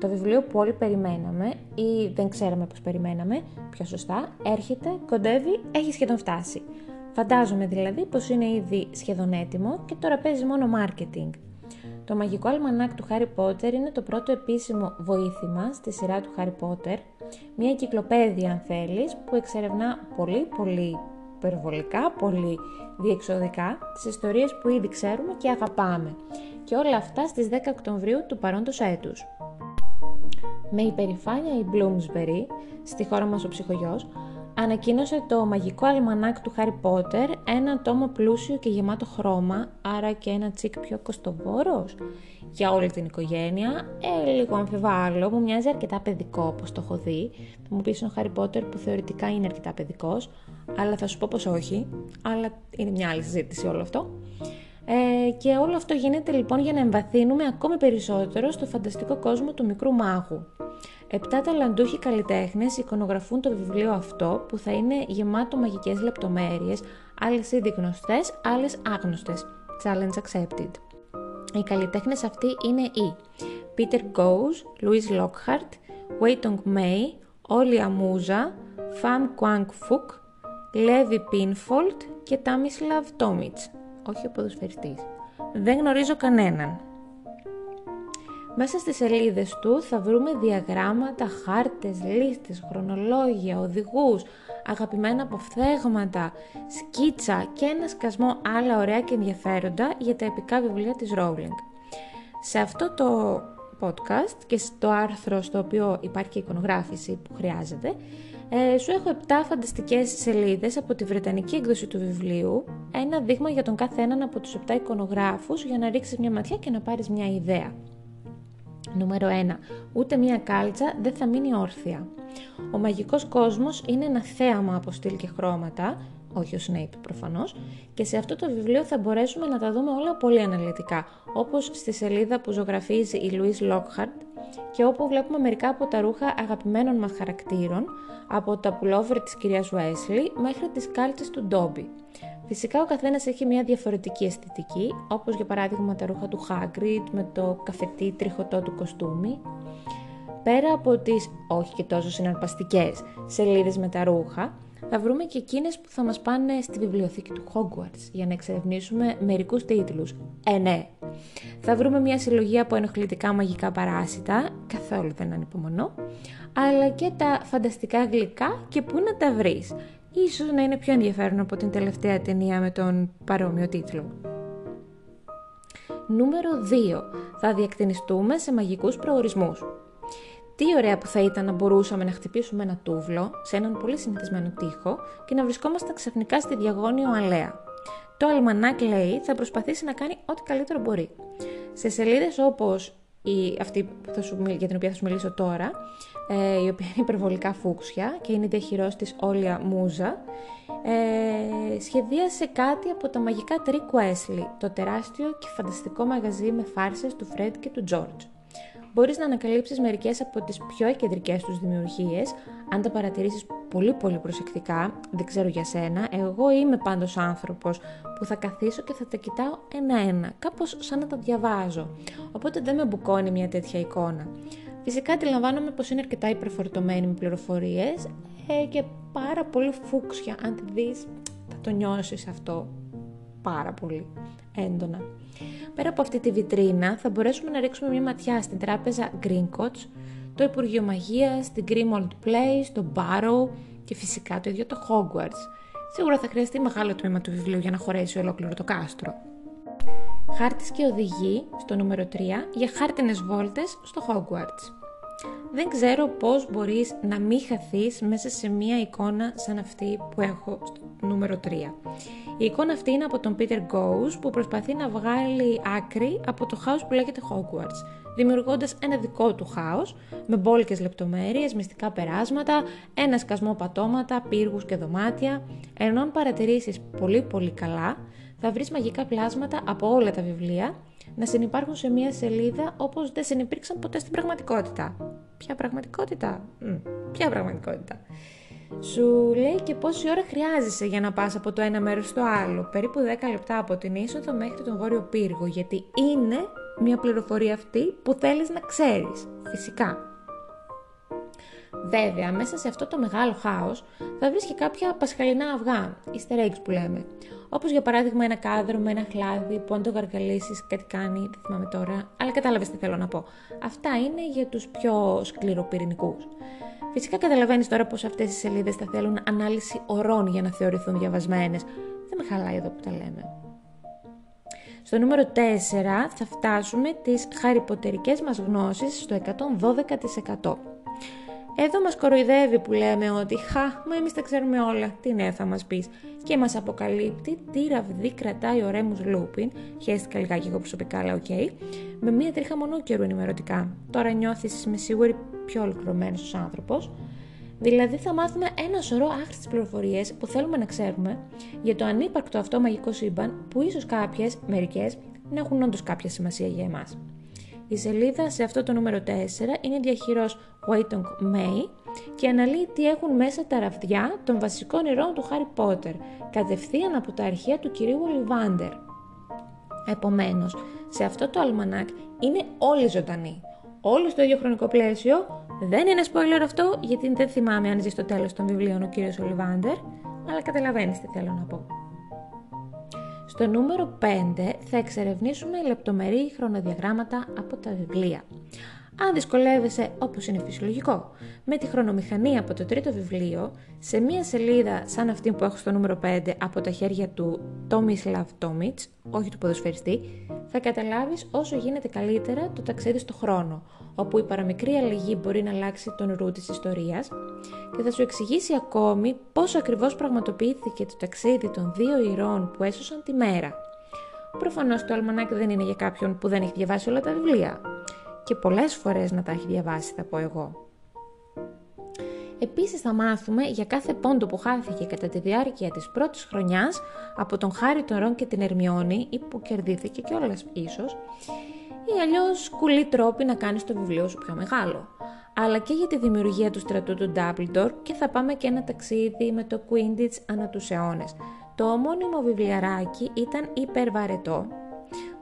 Το βιβλίο που όλοι περιμέναμε ή δεν ξέραμε πως περιμέναμε, πιο σωστά, έρχεται, κοντεύει, έχει σχεδόν φτάσει. Φαντάζομαι δηλαδή πως είναι ήδη σχεδόν έτοιμο και τώρα παίζει μόνο marketing. Το μαγικό αλμανάκ του Χάρι Πότερ είναι το πρώτο επίσημο βοήθημα στη σειρά του Χάρι Πότερ, μια εγκυκλοπαίδεια αν θέλεις, που εξερευνά πολύ πολύ υπερβολικά, πολύ διεξοδικά τις ιστορίες που ήδη ξέρουμε και αγαπάμε. Και όλα αυτά στις 10 Οκτωβρίου του παρόντος έτους. Με υπερηφάνεια η Bloomsbury, στη χώρα μας ο ψυχογιός, ανακοίνωσε το μαγικό αλμανάκ του Χάρι Πότερ, ένα τόμο πλούσιο και γεμάτο χρώμα, άρα και ένα τσικ πιο κοστοβόρος για όλη την οικογένεια. Ε, λίγο αμφιβάλλω, μου μοιάζει αρκετά παιδικό όπως το έχω δει. Θα μου πεις ο Χάρι Πότερ που θεωρητικά είναι αρκετά παιδικός, αλλά θα σου πω πως όχι, αλλά είναι μια άλλη συζήτηση όλο αυτό. Ε, και όλο αυτό γίνεται λοιπόν για να εμβαθύνουμε ακόμη περισσότερο στο φανταστικό κόσμο του μικρού μάγου. Επτά ταλαντούχοι καλλιτέχνες εικονογραφούν το βιβλίο αυτό που θα είναι γεμάτο μαγικές λεπτομέρειες, άλλες ήδη γνωστές, άλλες άγνωστες. Challenge accepted. Οι καλλιτέχνες αυτοί είναι οι Peter Goes, Louise Lockhart, Wei Tong Mei, Όλοι Αμούζα, Pham Quang Phuc, Levi Pinfold και Tamislav Tomic όχι ο ποδοσφαιριστής. Δεν γνωρίζω κανέναν. Μέσα στις σελίδες του θα βρούμε διαγράμματα, χάρτες, λίστες, χρονολόγια, οδηγούς, αγαπημένα αποφθέγματα, σκίτσα και ένα σκασμό άλλα ωραία και ενδιαφέροντα για τα επικά βιβλία της Rowling. Σε αυτό το podcast και στο άρθρο στο οποίο υπάρχει η εικονογράφηση που χρειάζεται, ε, σου έχω 7 φανταστικές σελίδες από τη βρετανική έκδοση του βιβλίου, ένα δείγμα για τον κάθε έναν από τους 7 εικονογράφους για να ρίξεις μια ματιά και να πάρεις μια ιδέα. Νούμερο 1. Ούτε μία κάλτσα δεν θα μείνει όρθια. Ο μαγικός κόσμος είναι ένα θέαμα από στυλ και χρώματα, όχι ο Snape προφανώς, και σε αυτό το βιβλίο θα μπορέσουμε να τα δούμε όλα πολύ αναλυτικά, όπως στη σελίδα που ζωγραφίζει η Louise Lockhart και όπου βλέπουμε μερικά από τα ρούχα αγαπημένων μας χαρακτήρων, από τα πουλόβερ της κυρίας Wesley μέχρι τις κάλτσες του Ντόμπι. Φυσικά ο καθένας έχει μια διαφορετική αισθητική, όπως για παράδειγμα τα ρούχα του Hagrid με το καφετί τριχωτό του κοστούμι. Πέρα από τις, όχι και τόσο συναρπαστικές, σελίδες με τα ρούχα, θα βρούμε και εκείνες που θα μας πάνε στη βιβλιοθήκη του Hogwarts για να εξερευνήσουμε μερικούς τίτλους. Ε, ναι. Θα βρούμε μια συλλογή από ενοχλητικά μαγικά παράσιτα, καθόλου δεν ανυπομονώ, αλλά και τα φανταστικά γλυκά και πού να τα βρεις. Ίσως να είναι πιο ενδιαφέρον από την τελευταία ταινία με τον παρόμοιο τίτλο. Νούμερο 2. Θα διακτηνιστούμε σε μαγικούς προορισμούς. Τι ωραία που θα ήταν να μπορούσαμε να χτυπήσουμε ένα τούβλο σε έναν πολύ συνηθισμένο τοίχο και να βρισκόμαστε ξαφνικά στη Διαγώνιο Αλέα. Το Αλμανάκ λέει θα προσπαθήσει να κάνει ό,τι καλύτερο μπορεί. Σε σελίδες όπως η, αυτή που θα σου, για την οποία θα σου μιλήσω τώρα, ε, η οποία είναι υπερβολικά φούξια και είναι διά χειρός της Όλια Μούζα, ε, σχεδίασε κάτι από τα μαγικά τρικ Weasley, το τεράστιο και φανταστικό μαγαζί με φάρσες του Φρέντ και του Τζορτζ μπορείς να ανακαλύψεις μερικές από τις πιο εκεντρικές τους δημιουργίες, αν τα παρατηρήσεις πολύ πολύ προσεκτικά, δεν ξέρω για σένα, εγώ είμαι πάντως άνθρωπος που θα καθίσω και θα τα κοιτάω ένα-ένα, κάπως σαν να τα διαβάζω, οπότε δεν με μπουκώνει μια τέτοια εικόνα. Φυσικά αντιλαμβάνομαι πως είναι αρκετά υπερφορτωμένη με πληροφορίες ε, και πάρα πολύ φούξια, αν τη δεις θα το νιώσεις αυτό πάρα πολύ έντονα. Πέρα από αυτή τη βιτρίνα θα μπορέσουμε να ρίξουμε μια ματιά στην τράπεζα Greencoats, το Υπουργείο Μαγείας, την Grimold Place, το Barrow και φυσικά το ίδιο το Hogwarts. Σίγουρα θα χρειαστεί μεγάλο τμήμα του βιβλίου για να χωρέσει ολόκληρο το κάστρο. Χάρτης και οδηγή στο νούμερο 3 για χάρτινες βόλτες στο Hogwarts. Δεν ξέρω πώς μπορείς να μην χαθείς μέσα σε μία εικόνα σαν αυτή που έχω στο νούμερο 3. Η εικόνα αυτή είναι από τον Peter Goes που προσπαθεί να βγάλει άκρη από το χάος που λέγεται Hogwarts, δημιουργώντας ένα δικό του χάος με μπόλικες λεπτομέρειες, μυστικά περάσματα, ένα σκασμό πατώματα, πύργους και δωμάτια. Ενώ αν παρατηρήσεις πολύ πολύ καλά, θα βρεις μαγικά πλάσματα από όλα τα βιβλία να συνεπάρχουν σε μία σελίδα όπως δεν συνεπήρξαν ποτέ στην πραγματικότητα. Ποια πραγματικότητα; ποια πραγματικότητα; Σου λέει και πόση ώρα χρειάζεσαι για να πας από το ένα μέρος στο άλλο, περίπου 10 λεπτά από την είσοδο μέχρι τον Βόρειο Πύργο, γιατί είναι μια πληροφορία αυτή που θέλεις να ξέρεις, φυσικά. Βέβαια, μέσα σε αυτό το μεγάλο χάος θα βρεις και κάποια πασχαλινά αυγά, easter eggs που λέμε. Όπως για παράδειγμα ένα κάδρο με ένα χλάδι που αν το γαργαλίσεις κάτι κάνει, δεν θυμάμαι τώρα, αλλά κατάλαβες τι θέλω να πω. Αυτά είναι για τους πιο σκληροπυρηνικούς. Φυσικά καταλαβαίνεις τώρα πως αυτές οι σελίδες θα θέλουν ανάλωση ωρών για να θεωρηθούν διαβασμένες. Δεν με χαλάει εδώ που τα λέμε. Στο νούμερο 4 θα φτάσουμε τις χαριποτερικές μας γνώσεις στο 112%. Εδώ μας κοροϊδεύει που λέμε ότι «Χα, μα εμείς τα ξέρουμε όλα, τι νέα θα μας πεις» και μας αποκαλύπτει τι ραβδί κρατάει ο Ρέμους Λούπιν, χέστηκα λιγάκι εγώ προσωπικά, αλλά οκ, okay, με μία τρίχα μονόκερου ενημερωτικά. Τώρα νιώθεις, είμαι σίγουρη, πιο ολοκληρωμένος ως άνθρωπος. Δηλαδή θα μάθουμε ένα σωρό άχρηστες πληροφορίες που θέλουμε να ξέρουμε για το ανύπαρκτο αυτό μαγικό σύμπαν που ίσως κάποιες, μερικές, να έχουν όντως κάποια σημασία για εμάς. Η σελίδα σε αυτό το νούμερο 4 είναι διαχειρός Waitong May και αναλύει τι έχουν μέσα τα ραβδιά των βασικών ηρώων του Χάρι Πότερ, κατευθείαν από τα αρχεία του κυρίου Ολιβάντερ. Επομένως, σε αυτό το αλμανάκ είναι όλοι ζωντανοί. Όλοι στο ίδιο χρονικό πλαίσιο. Δεν είναι spoiler αυτό, γιατί δεν θυμάμαι αν ζει στο τέλος των βιβλίων ο κύριος Ολιβάντερ, αλλά καταλαβαίνεις τι θέλω να πω. Στο νούμερο 5 θα εξερευνήσουμε λεπτομερή χρονοδιαγράμματα από τα βιβλία. Αν δυσκολεύεσαι, όπως είναι φυσιολογικό, με τη χρονομηχανία από το τρίτο βιβλίο, σε μία σελίδα σαν αυτή που έχω στο νούμερο 5 από τα χέρια του Tomislav Tomic, όχι του ποδοσφαιριστή, θα καταλάβεις όσο γίνεται καλύτερα το ταξίδι στο χρόνο, όπου η παραμικρή αλλαγή μπορεί να αλλάξει τον ρου της ιστορίας και θα σου εξηγήσει ακόμη πώς ακριβώς πραγματοποιήθηκε το ταξίδι των δύο ηρώων που έσωσαν τη μέρα. Προφανώς το αλμανάκι δεν είναι για κάποιον που δεν έχει διαβάσει όλα τα βιβλία και πολλές φορές να τα έχει διαβάσει θα πω εγώ. Επίσης θα μάθουμε για κάθε πόντο που χάθηκε κατά τη διάρκεια της πρώτης χρονιάς από τον Χάρη τον Ρον και την Ερμιόνη ή που κερδίθηκε και όλες ίσως ή αλλιώς κουλή τρόποι να κάνεις το βιβλίο σου πιο μεγάλο. Αλλά και για τη δημιουργία του στρατού του Dumbledore και θα πάμε και ένα ταξίδι με το Quidditch ανά τους αιώνες. Το ομώνυμο βιβλιαράκι ήταν υπερβαρετό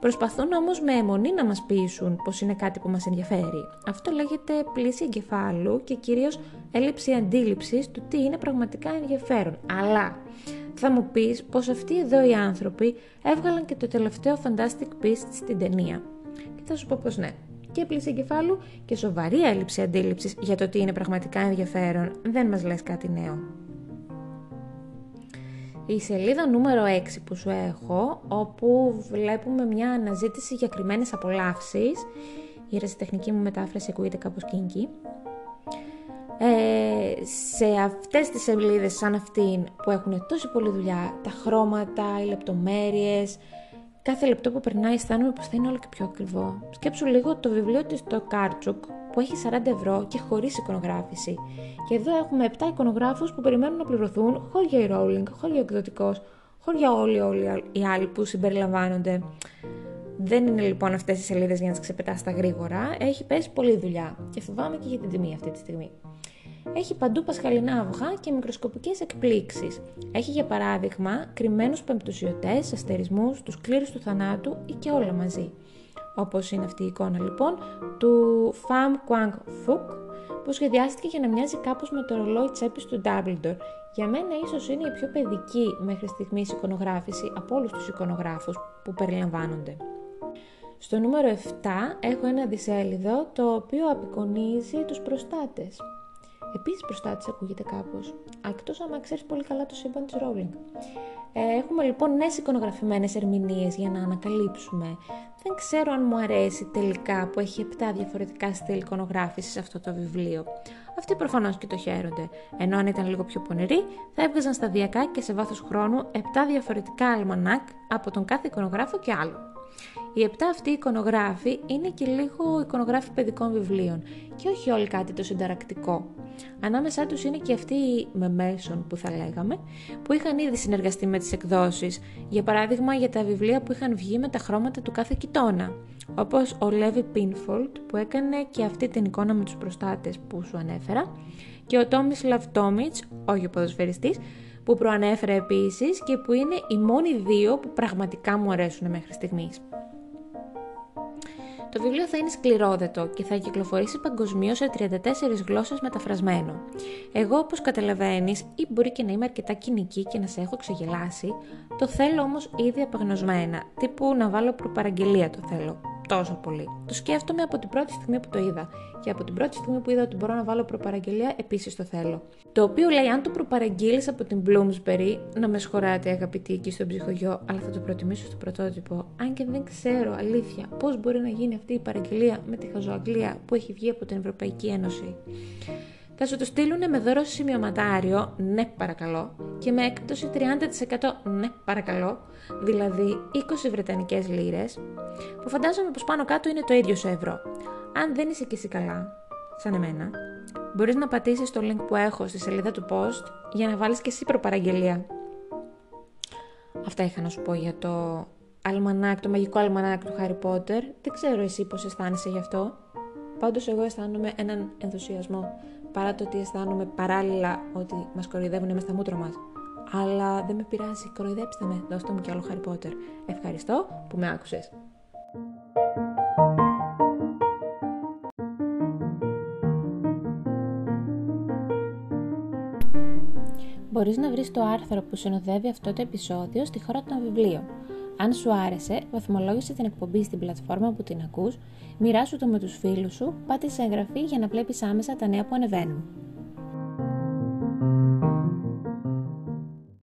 Προσπαθούν όμως με αιμονή να μας πείσουν πως είναι κάτι που μας ενδιαφέρει. Αυτό λέγεται πλήση εγκεφάλου και κυρίως έλλειψη αντίληψης του τι είναι πραγματικά ενδιαφέρον. Αλλά θα μου πεις πως αυτοί εδώ οι άνθρωποι έβγαλαν και το τελευταίο Fantastic Beasts στην ταινία. Και θα σου πω πως ναι. Και πλήση εγκεφάλου και σοβαρή έλλειψη αντίληψης για το τι είναι πραγματικά ενδιαφέρον δεν μας λες κάτι νέο. Η σελίδα νούμερο 6 που σου έχω, όπου βλέπουμε μια αναζήτηση για κρυμμένες απολαύσεις, η ερασιτεχνική μου μετάφραση ακούγεται κάπως kinky, ε, σε αυτές τις σελίδες σαν αυτήν που έχουν τόση πολλή δουλειά, τα χρώματα, οι λεπτομέρειες, κάθε λεπτό που περνάει αισθάνομαι πως θα είναι όλο και πιο ακριβό. Σκέψου λίγο το βιβλίο της το Κάρτσουκ που έχει 40 ευρώ και χωρίς εικονογράφηση. Και εδώ έχουμε 7 εικονογράφους που περιμένουν να πληρωθούν χώρια η Rowling, χώρια ο εκδοτικός, χώρια όλοι, όλοι οι άλλοι που συμπεριλαμβάνονται. Δεν είναι λοιπόν αυτές οι σελίδες για να τις ξεπετάς τα γρήγορα, έχει πέσει πολλή δουλειά και φοβάμαι και για την τιμή αυτή τη στιγμή. Έχει παντού πασχαλινά αυγά και μικροσκοπικές εκπλήξεις. Έχει για παράδειγμα κρυμμένους πεμπτουσιωτές, αστερισμούς, τους κλήρους του θανάτου ή και όλα μαζί όπως είναι αυτή η εικόνα λοιπόν, του Pham Quang Phuc, που σχεδιάστηκε για να μοιάζει κάπως με το ρολόι τσέπης του Dumbledore. Για μένα ίσως είναι η πιο παιδική μέχρι στιγμής εικονογράφηση από όλους τους εικονογράφους που περιλαμβάνονται. Στο νούμερο 7 έχω ένα δισέλιδο το οποίο απεικονίζει τους προστάτες. Επίσης προστάτης ακούγεται κάπως, εκτός άμα ξέρεις πολύ καλά το σύμπαν της Rowling. Ε, έχουμε λοιπόν νέες εικονογραφημένες ερμηνείες για να ανακαλύψουμε. Δεν ξέρω αν μου αρέσει τελικά που έχει 7 διαφορετικά στυλ εικονογράφησης αυτό το βιβλίο. Αυτοί προφανώς και το χαίρονται, ενώ αν ήταν λίγο πιο πονηροί θα έβγαζαν σταδιακά και σε βάθος χρόνου 7 διαφορετικά αλμανάκ από τον κάθε εικονογράφο και άλλο. Οι επτά αυτοί εικονογράφοι είναι και λίγο εικονογράφοι παιδικών βιβλίων και όχι όλοι κάτι το συνταρακτικό. Ανάμεσά τους είναι και αυτοί με μέσον που θα λέγαμε, που είχαν ήδη συνεργαστεί με τις εκδόσεις, για παράδειγμα για τα βιβλία που είχαν βγει με τα χρώματα του κάθε κοιτώνα, όπως ο Λέβι Πίνφολτ που έκανε και αυτή την εικόνα με τους προστάτες που σου ανέφερα, και ο Τόμις Λαυτόμιτς, όχι ο ποδοσφαιριστής, που προανέφερε επίσης και που είναι οι μόνοι δύο που πραγματικά μου αρέσουν μέχρι στιγμής. Το βιβλίο θα είναι σκληρόδετο και θα κυκλοφορήσει παγκοσμίως σε 34 γλώσσες μεταφρασμένο. Εγώ, όπως καταλαβαίνεις, ή μπορεί και να είμαι αρκετά κοινική και να σε έχω ξεγελάσει, το θέλω όμως ήδη απεγνωσμένα. Τύπου να βάλω προπαραγγελία το θέλω τόσο πολύ. Το σκέφτομαι από την πρώτη στιγμή που το είδα. Και από την πρώτη στιγμή που είδα ότι μπορώ να βάλω προπαραγγελία, επίσης το θέλω. Το οποίο λέει, αν το προπαραγγείλεις από την Bloomsbury, να με σχωράτε αγαπητοί εκεί στον ψυχογειό, αλλά θα το προτιμήσω στο πρωτότυπο. Αν και δεν ξέρω αλήθεια πώς μπορεί να γίνει αυτή η παραγγελία με τη χαζοαγγλία που έχει βγει από την Ευρωπαϊκή Ένωση. Θα σου το στείλουν με δώρο σημειωματάριο, ναι παρακαλώ, και με έκπτωση 30% ναι παρακαλώ, δηλαδή 20 βρετανικές λίρες, που φαντάζομαι πως πάνω κάτω είναι το ίδιο σε ευρώ. Αν δεν είσαι και εσύ καλά, σαν εμένα, μπορείς να πατήσεις το link που έχω στη σελίδα του post για να βάλεις και εσύ προπαραγγελία. Αυτά είχα να σου πω για το αλμανάκ, το μαγικό αλμανάκ του Harry Potter. Δεν ξέρω εσύ πώς αισθάνεσαι γι' αυτό. Πάντως εγώ αισθάνομαι έναν ενθουσιασμό παρά το ότι αισθάνομαι παράλληλα ότι μας κοροϊδεύουν μέσα στα μούτρα μας. Αλλά δεν με πειράζει, κοροϊδέψτε με, δώστε μου κι άλλο Harry Potter. Ευχαριστώ που με άκουσες. Μπορείς να βρεις το άρθρο που συνοδεύει αυτό το επεισόδιο στη χώρα των βιβλίων. Αν σου άρεσε, βαθμολόγησε την εκπομπή στην πλατφόρμα που την ακούς, μοιράσου το με τους φίλους σου, πάτησε εγγραφή για να βλέπεις άμεσα τα νέα που ανεβαίνουν.